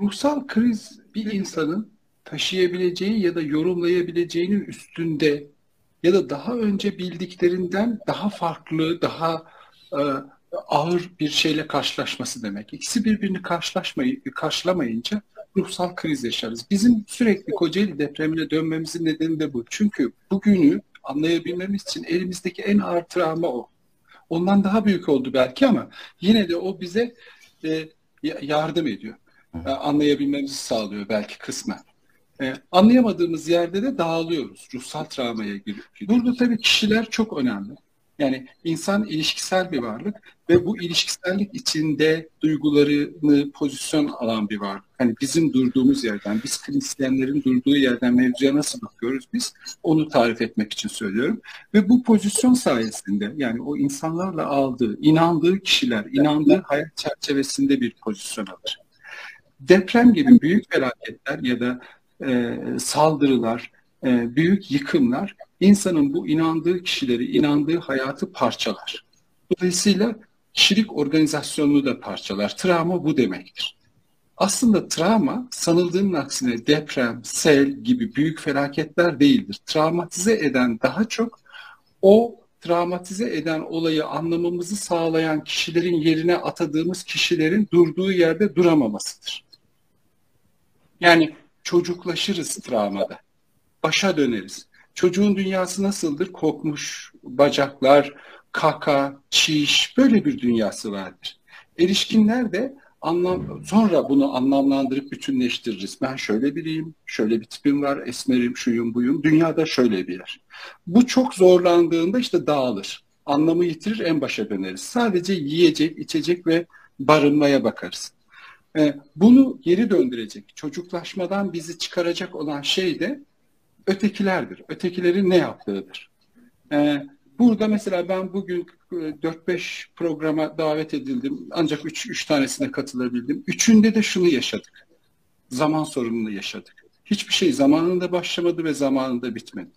ruhsal kriz bir insanın taşıyabileceği ya da yorumlayabileceğinin üstünde ya da daha önce bildiklerinden daha farklı, daha e, ağır bir şeyle karşılaşması demek. İkisi birbirini karşılaşmayı, karşılamayınca ruhsal kriz yaşarız. Bizim sürekli Kocaeli depremine dönmemizin nedeni de bu. Çünkü bugünü anlayabilmemiz için elimizdeki en ağır travma o. Ondan daha büyük oldu belki ama yine de o bize e, yardım ediyor. E, anlayabilmemizi sağlıyor belki kısmen. E, anlayamadığımız yerde de dağılıyoruz. Ruhsal travmaya giriyor. Burada tabii kişiler çok önemli. Yani insan ilişkisel bir varlık ve bu ilişkisellik içinde duygularını pozisyon alan bir varlık. Hani bizim durduğumuz yerden, biz klinisyenlerin durduğu yerden mevzuya nasıl bakıyoruz biz onu tarif etmek için söylüyorum. Ve bu pozisyon sayesinde yani o insanlarla aldığı, inandığı kişiler, inandığı hayat çerçevesinde bir pozisyon alır. Deprem gibi büyük felaketler ya da e, saldırılar, e, büyük yıkımlar insanın bu inandığı kişileri, inandığı hayatı parçalar. Dolayısıyla kişilik organizasyonunu da parçalar. Travma bu demektir. Aslında travma sanıldığının aksine deprem, sel gibi büyük felaketler değildir. Travmatize eden daha çok o travmatize eden olayı anlamamızı sağlayan kişilerin yerine atadığımız kişilerin durduğu yerde duramamasıdır. Yani çocuklaşırız travmada. Başa döneriz. Çocuğun dünyası nasıldır? Kokmuş bacaklar, kaka, çiş böyle bir dünyası vardır. Erişkinler de anlam sonra bunu anlamlandırıp bütünleştiririz. Ben şöyle biriyim, şöyle bir tipim var, esmerim, şuyum, buyum. Dünyada şöyle bir yer. Bu çok zorlandığında işte dağılır. Anlamı yitirir, en başa döneriz. Sadece yiyecek, içecek ve barınmaya bakarız. Ee, bunu geri döndürecek, çocuklaşmadan bizi çıkaracak olan şey de ötekilerdir. Ötekilerin ne yaptığıdır. Ee, burada mesela ben bugün 4-5 e, programa davet edildim. Ancak 3, 3 tanesine katılabildim. Üçünde de şunu yaşadık. Zaman sorununu yaşadık. Hiçbir şey zamanında başlamadı ve zamanında bitmedi.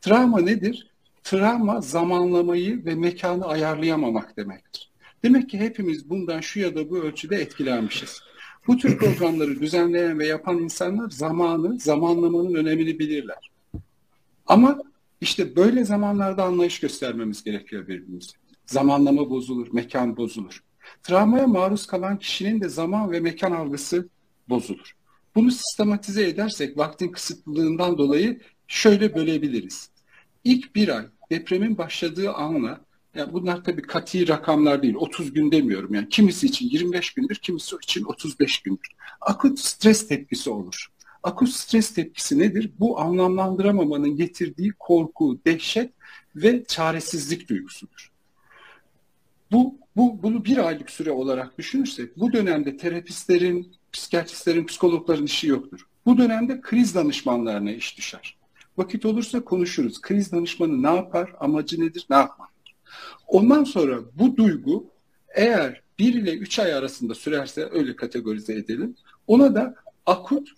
Travma nedir? Travma zamanlamayı ve mekanı ayarlayamamak demektir. Demek ki hepimiz bundan şu ya da bu ölçüde etkilenmişiz. Bu tür programları düzenleyen ve yapan insanlar zamanı, zamanlamanın önemini bilirler. Ama işte böyle zamanlarda anlayış göstermemiz gerekiyor birbirimize. Zamanlama bozulur, mekan bozulur. Travmaya maruz kalan kişinin de zaman ve mekan algısı bozulur. Bunu sistematize edersek vaktin kısıtlılığından dolayı şöyle bölebiliriz. İlk bir ay depremin başladığı anla yani bunlar tabii kati rakamlar değil. 30 gün demiyorum. Yani kimisi için 25 gündür, kimisi için 35 gündür. Akut stres tepkisi olur. Akut stres tepkisi nedir? Bu anlamlandıramamanın getirdiği korku, dehşet ve çaresizlik duygusudur. Bu, bu bunu bir aylık süre olarak düşünürsek bu dönemde terapistlerin, psikiyatristlerin, psikologların işi yoktur. Bu dönemde kriz danışmanlarına iş düşer. Vakit olursa konuşuruz. Kriz danışmanı ne yapar, amacı nedir, ne yapmak? Ondan sonra bu duygu eğer 1 ile 3 ay arasında sürerse öyle kategorize edelim. Ona da akut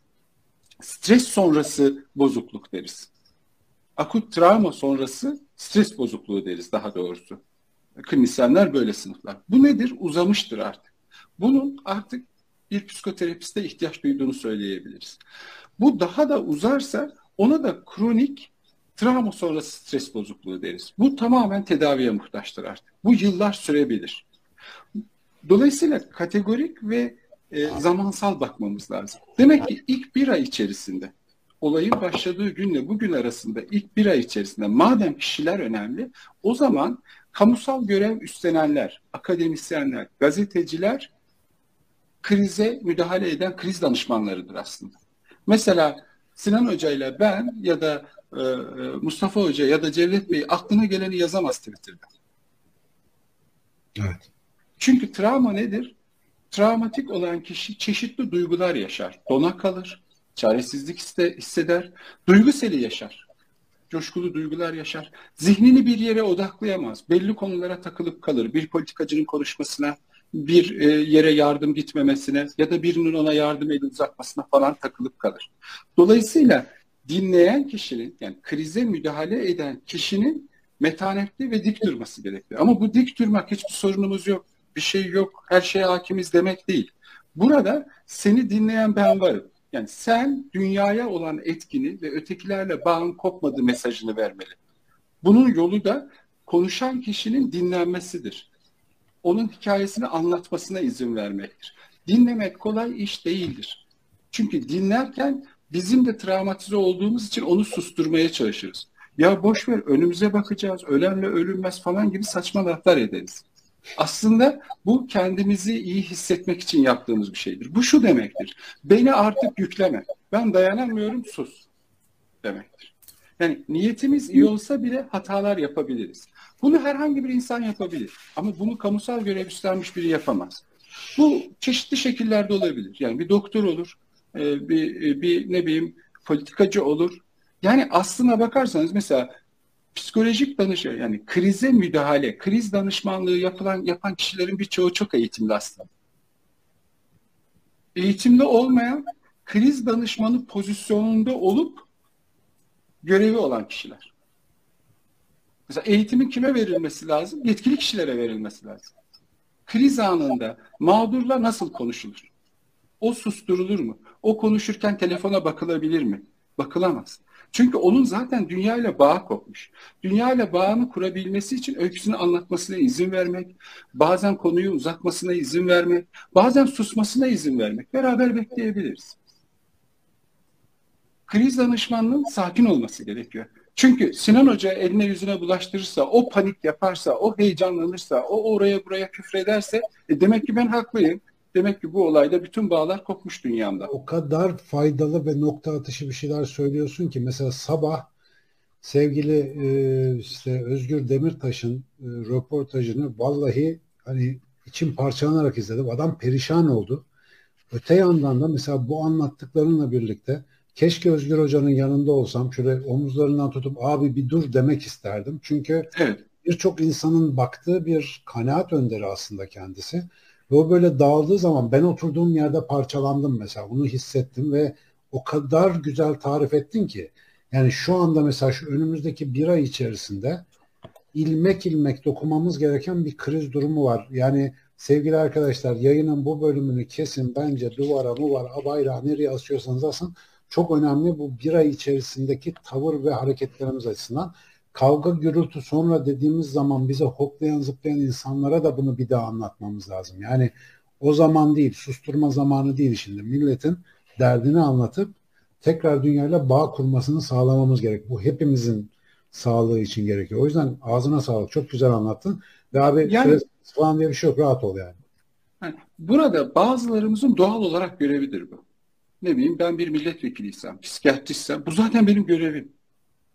stres sonrası bozukluk deriz. Akut travma sonrası stres bozukluğu deriz daha doğrusu. Klinisyenler böyle sınıflar. Bu nedir? Uzamıştır artık. Bunun artık bir psikoterapiste ihtiyaç duyduğunu söyleyebiliriz. Bu daha da uzarsa ona da kronik Travma sonrası stres bozukluğu deriz. Bu tamamen tedaviye muhtaçtır artık. Bu yıllar sürebilir. Dolayısıyla kategorik ve e, zamansal bakmamız lazım. Demek ki ilk bir ay içerisinde olayın başladığı günle bugün arasında ilk bir ay içerisinde madem kişiler önemli o zaman kamusal görev üstlenenler, akademisyenler, gazeteciler krize müdahale eden kriz danışmanlarıdır aslında. Mesela Sinan Hoca ile ben ya da e, e, Mustafa Hoca ya da Cevdet Bey aklına geleni yazamaz Twitter'da. Evet. Çünkü travma nedir? Travmatik olan kişi çeşitli duygular yaşar. Dona kalır, çaresizlik hisseder, duygu seli yaşar. Coşkulu duygular yaşar. Zihnini bir yere odaklayamaz. Belli konulara takılıp kalır. Bir politikacının konuşmasına, bir e, yere yardım gitmemesine ya da birinin ona yardım eli uzatmasına falan takılıp kalır. Dolayısıyla dinleyen kişinin yani krize müdahale eden kişinin metanetli ve dik durması gerekiyor. Ama bu dik durmak hiçbir sorunumuz yok, bir şey yok, her şeye hakimiz demek değil. Burada seni dinleyen ben varım. Yani sen dünyaya olan etkini ve ötekilerle bağın kopmadığı mesajını vermeli. Bunun yolu da konuşan kişinin dinlenmesidir. Onun hikayesini anlatmasına izin vermektir. Dinlemek kolay iş değildir. Çünkü dinlerken bizim de travmatize olduğumuz için onu susturmaya çalışırız. Ya boş ver önümüze bakacağız, ölenle ölünmez falan gibi saçma laflar ederiz. Aslında bu kendimizi iyi hissetmek için yaptığımız bir şeydir. Bu şu demektir. Beni artık yükleme. Ben dayanamıyorum sus demektir. Yani niyetimiz iyi olsa bile hatalar yapabiliriz. Bunu herhangi bir insan yapabilir. Ama bunu kamusal görev üstlenmiş biri yapamaz. Bu çeşitli şekillerde olabilir. Yani bir doktor olur, e, bir, e, bir ne bileyim politikacı olur. Yani aslına bakarsanız mesela psikolojik danışma yani krize müdahale, kriz danışmanlığı yapılan yapan kişilerin birçoğu çok eğitimli aslında. Eğitimli olmayan kriz danışmanı pozisyonunda olup görevi olan kişiler. Mesela eğitimin kime verilmesi lazım? Yetkili kişilere verilmesi lazım. Kriz anında mağdurla nasıl konuşulur? O susturulur mu? O konuşurken telefona bakılabilir mi? Bakılamaz. Çünkü onun zaten dünyayla bağı kopmuş. Dünyayla bağını kurabilmesi için öyküsünü anlatmasına izin vermek, bazen konuyu uzatmasına izin vermek, bazen susmasına izin vermek. Beraber bekleyebiliriz. Kriz danışmanlığın sakin olması gerekiyor. Çünkü Sinan Hoca eline yüzüne bulaştırırsa, o panik yaparsa, o heyecanlanırsa, o oraya buraya küfrederse e demek ki ben haklıyım. Demek ki bu olayda bütün bağlar kopmuş dünyamda. O kadar faydalı ve nokta atışı bir şeyler söylüyorsun ki mesela sabah sevgili e, işte Özgür Demirtaş'ın e, röportajını vallahi hani içim parçalanarak izledim. Adam perişan oldu. Öte yandan da mesela bu anlattıklarınla birlikte keşke Özgür Hoca'nın yanında olsam şöyle omuzlarından tutup abi bir dur demek isterdim. Çünkü evet. birçok insanın baktığı bir kanaat önderi aslında kendisi. Ve o böyle dağıldığı zaman ben oturduğum yerde parçalandım mesela. Onu hissettim ve o kadar güzel tarif ettin ki. Yani şu anda mesela şu önümüzdeki bir ay içerisinde ilmek ilmek dokumamız gereken bir kriz durumu var. Yani sevgili arkadaşlar yayının bu bölümünü kesin bence duvara mı var bayrağı nereye asıyorsanız asın. Çok önemli bu bir ay içerisindeki tavır ve hareketlerimiz açısından kavga gürültü sonra dediğimiz zaman bize hoplayan zıplayan insanlara da bunu bir daha anlatmamız lazım. Yani o zaman değil, susturma zamanı değil şimdi. Milletin derdini anlatıp tekrar dünyayla bağ kurmasını sağlamamız gerek. Bu hepimizin sağlığı için gerekiyor. O yüzden ağzına sağlık. Çok güzel anlattın. Ve abi yani, falan diye bir şey yok. Rahat ol yani. Burada bazılarımızın doğal olarak görevidir bu. Ne bileyim ben bir milletvekiliysem, psikiyatristsem bu zaten benim görevim.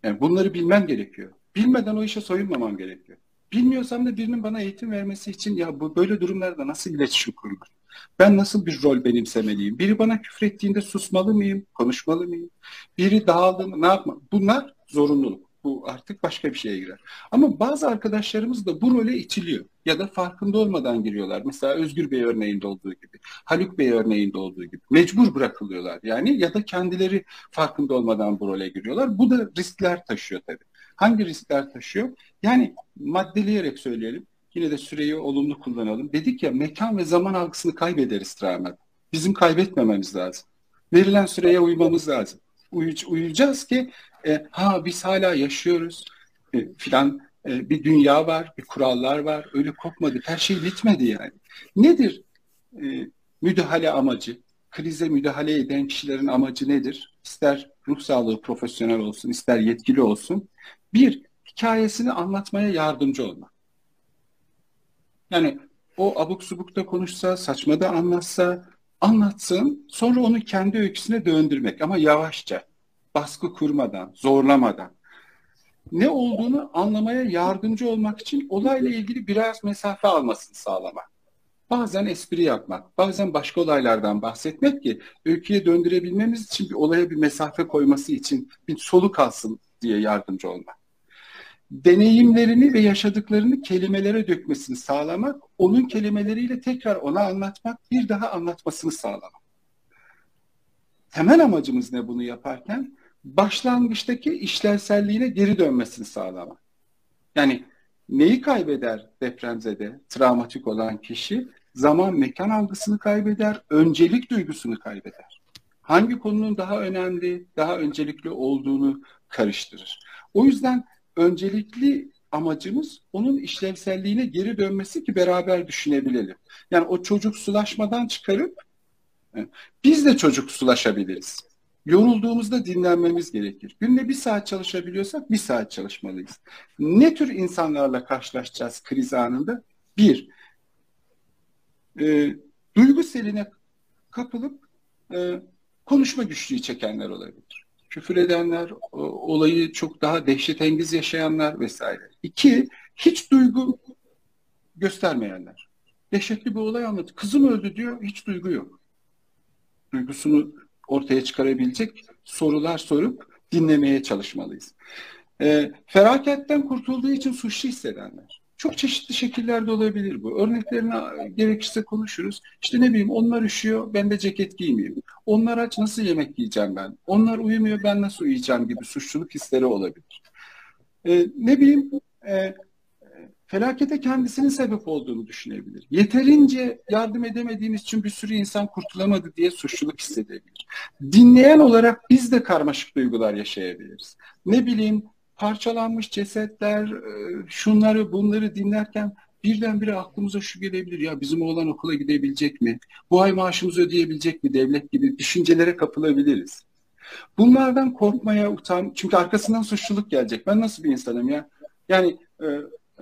Yani bunları bilmem gerekiyor. Bilmeden o işe soyunmamam gerekiyor. Bilmiyorsam da birinin bana eğitim vermesi için ya bu böyle durumlarda nasıl iletişim kurulur? Ben nasıl bir rol benimsemeliyim? Biri bana küfrettiğinde susmalı mıyım? Konuşmalı mıyım? Biri dağıldı mı? Ne yapma? Bunlar zorunluluk. Bu artık başka bir şeye girer. Ama bazı arkadaşlarımız da bu role itiliyor. Ya da farkında olmadan giriyorlar. Mesela Özgür Bey örneğinde olduğu gibi. Haluk Bey örneğinde olduğu gibi. Mecbur bırakılıyorlar yani. Ya da kendileri farkında olmadan bu role giriyorlar. Bu da riskler taşıyor tabii. Hangi riskler taşıyor? Yani maddeleyerek söyleyelim. Yine de süreyi olumlu kullanalım. Dedik ya mekan ve zaman algısını kaybederiz travmada. Bizim kaybetmememiz lazım. Verilen süreye uymamız lazım. Uy uyuyacağız ki e, ha biz hala yaşıyoruz e, filan e, bir dünya var, bir kurallar var. Öyle kopmadık. Her şey bitmedi yani. Nedir e, müdahale amacı? Krize müdahale eden kişilerin amacı nedir? İster ruh sağlığı profesyonel olsun, ister yetkili olsun. Bir, hikayesini anlatmaya yardımcı olmak. Yani o abuk subukta konuşsa, saçmada anlatsa, anlatsın, sonra onu kendi öyküsüne döndürmek ama yavaşça, baskı kurmadan, zorlamadan. Ne olduğunu anlamaya yardımcı olmak için olayla ilgili biraz mesafe almasını sağlamak. Bazen espri yapmak, bazen başka olaylardan bahsetmek ki öyküye döndürebilmemiz için bir olaya bir mesafe koyması için bir soluk alsın diye yardımcı olmak deneyimlerini ve yaşadıklarını kelimelere dökmesini sağlamak, onun kelimeleriyle tekrar ona anlatmak, bir daha anlatmasını sağlamak. Temel amacımız ne bunu yaparken? Başlangıçtaki işlevselliğine geri dönmesini sağlamak. Yani neyi kaybeder depremzede, travmatik olan kişi? zaman mekan algısını kaybeder, öncelik duygusunu kaybeder. Hangi konunun daha önemli, daha öncelikli olduğunu karıştırır. O yüzden öncelikli amacımız onun işlevselliğine geri dönmesi ki beraber düşünebilelim. Yani o çocuk sulaşmadan çıkarıp biz de çocuk sulaşabiliriz. Yorulduğumuzda dinlenmemiz gerekir. Günde bir saat çalışabiliyorsak bir saat çalışmalıyız. Ne tür insanlarla karşılaşacağız kriz anında? Bir, e, duygu seline kapılıp e, konuşma güçlüğü çekenler olabilir. Küfür edenler, olayı çok daha dehşetengiz yaşayanlar vesaire. İki, hiç duygu göstermeyenler. Dehşetli bir olay anlatıyor. Kızım öldü diyor, hiç duygu yok. Duygusunu ortaya çıkarabilecek sorular sorup dinlemeye çalışmalıyız. E, felaketten kurtulduğu için suçlu hissedenler. Çok çeşitli şekillerde olabilir bu. Örneklerini gerekirse konuşuruz. İşte ne bileyim onlar üşüyor ben de ceket giymeyeyim. Onlar aç nasıl yemek yiyeceğim ben? Onlar uyumuyor ben nasıl uyuyacağım gibi suçluluk hisleri olabilir. E, ne bileyim e, felakete kendisinin sebep olduğunu düşünebilir. Yeterince yardım edemediğimiz için bir sürü insan kurtulamadı diye suçluluk hissedebilir. Dinleyen olarak biz de karmaşık duygular yaşayabiliriz. Ne bileyim parçalanmış cesetler, e, şunları bunları dinlerken birdenbire aklımıza şu gelebilir. Ya bizim oğlan okula gidebilecek mi? Bu ay maaşımızı ödeyebilecek mi devlet gibi düşüncelere kapılabiliriz. Bunlardan korkmaya utan çünkü arkasından suçluluk gelecek. Ben nasıl bir insanım ya? Yani e,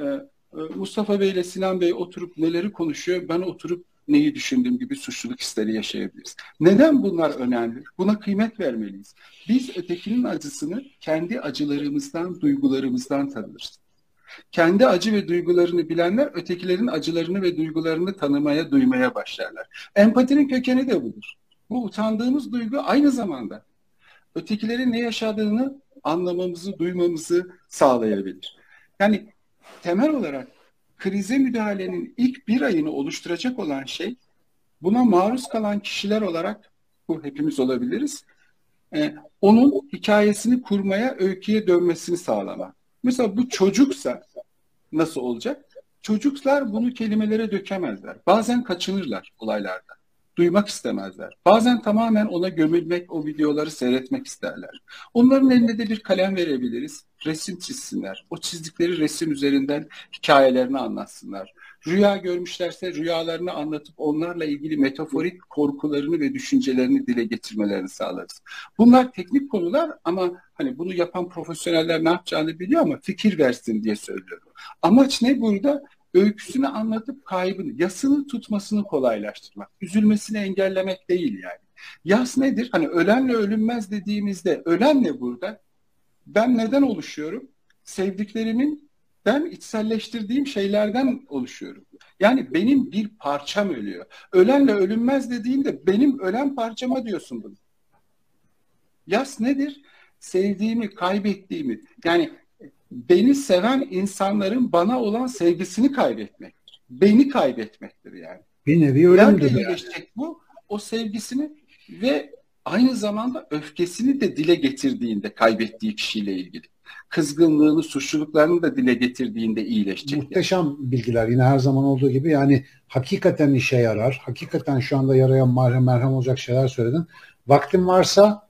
e, Mustafa Bey ile Sinan Bey oturup neleri konuşuyor, ben oturup neyi düşündüğüm gibi suçluluk hisleri yaşayabiliriz. Neden bunlar önemli? Buna kıymet vermeliyiz. Biz ötekinin acısını kendi acılarımızdan, duygularımızdan tanırız. Kendi acı ve duygularını bilenler ötekilerin acılarını ve duygularını tanımaya, duymaya başlarlar. Empatinin kökeni de budur. Bu utandığımız duygu aynı zamanda ötekilerin ne yaşadığını anlamamızı, duymamızı sağlayabilir. Yani temel olarak krize müdahalenin ilk bir ayını oluşturacak olan şey buna maruz kalan kişiler olarak bu hepimiz olabiliriz. E, onun hikayesini kurmaya, öyküye dönmesini sağlamak. Mesela bu çocuksa nasıl olacak? Çocuklar bunu kelimelere dökemezler. Bazen kaçınırlar olaylarda duymak istemezler. Bazen tamamen ona gömülmek, o videoları seyretmek isterler. Onların elinde de bir kalem verebiliriz. Resim çizsinler. O çizdikleri resim üzerinden hikayelerini anlatsınlar. Rüya görmüşlerse rüyalarını anlatıp onlarla ilgili metaforik korkularını ve düşüncelerini dile getirmelerini sağlarız. Bunlar teknik konular ama hani bunu yapan profesyoneller ne yapacağını biliyor ama fikir versin diye söylüyorum. Amaç ne burada? Öyküsünü anlatıp kaybını, yasını tutmasını kolaylaştırmak. Üzülmesini engellemek değil yani. Yas nedir? Hani ölenle ölünmez dediğimizde ölen ne burada? Ben neden oluşuyorum? Sevdiklerimin ben içselleştirdiğim şeylerden oluşuyorum. Yani benim bir parçam ölüyor. Ölenle ölünmez dediğinde benim ölen parçama diyorsun bunu. Yas nedir? Sevdiğimi, kaybettiğimi. Yani beni seven insanların bana olan sevgisini kaybetmektir. Beni kaybetmektir yani. Bir nevi ölümdür yani. bu? O sevgisini ve aynı zamanda öfkesini de dile getirdiğinde kaybettiği kişiyle ilgili. Kızgınlığını, suçluluklarını da dile getirdiğinde iyileşecek. Muhteşem yani. bilgiler yine her zaman olduğu gibi yani hakikaten işe yarar. Hakikaten şu anda yarayan merhem merhem olacak şeyler söyledin. Vaktin varsa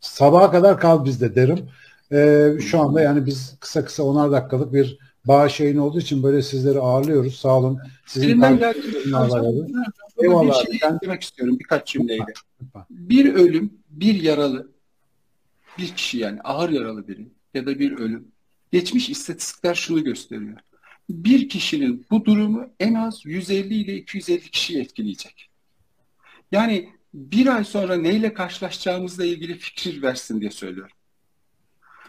sabaha kadar kal bizde derim. Ee, şu anda yani biz kısa kısa onar dakikalık bir bağış yayını olduğu için böyle sizleri ağırlıyoruz. Sağ olun. Sizin geldiği Eyvallah. Bir şey ben... demek istiyorum birkaç cümleyle. Bir ölüm, bir yaralı, bir kişi yani ağır yaralı biri ya da bir ölüm. Geçmiş istatistikler şunu gösteriyor. Bir kişinin bu durumu en az 150 ile 250 kişiyi etkileyecek. Yani bir ay sonra neyle karşılaşacağımızla ilgili fikir versin diye söylüyorum.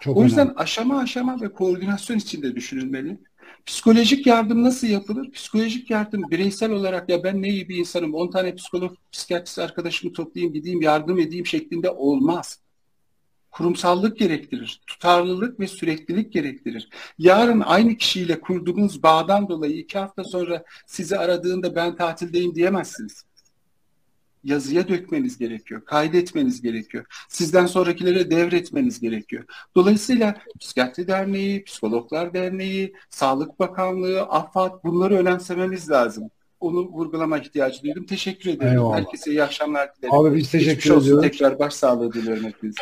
Çok o yüzden önemli. aşama aşama ve koordinasyon içinde düşünülmeli. Psikolojik yardım nasıl yapılır? Psikolojik yardım bireysel olarak ya ben ne iyi bir insanım, 10 tane psikolog, psikiyatrist arkadaşımı toplayayım, gideyim yardım edeyim şeklinde olmaz. Kurumsallık gerektirir, tutarlılık ve süreklilik gerektirir. Yarın aynı kişiyle kurduğunuz bağdan dolayı iki hafta sonra sizi aradığında ben tatildeyim diyemezsiniz yazıya dökmeniz gerekiyor, kaydetmeniz gerekiyor. Sizden sonrakilere devretmeniz gerekiyor. Dolayısıyla Psikiyatri Derneği, Psikologlar Derneği, Sağlık Bakanlığı, AFAD bunları önemsememiz lazım. onu vurgulama ihtiyacı duydum. Teşekkür ederim. Eyvallah. Herkese iyi akşamlar dilerim. Abi biz teşekkür Geçmiş ediyoruz. Tekrar başsağlığı diliyorum hepinize.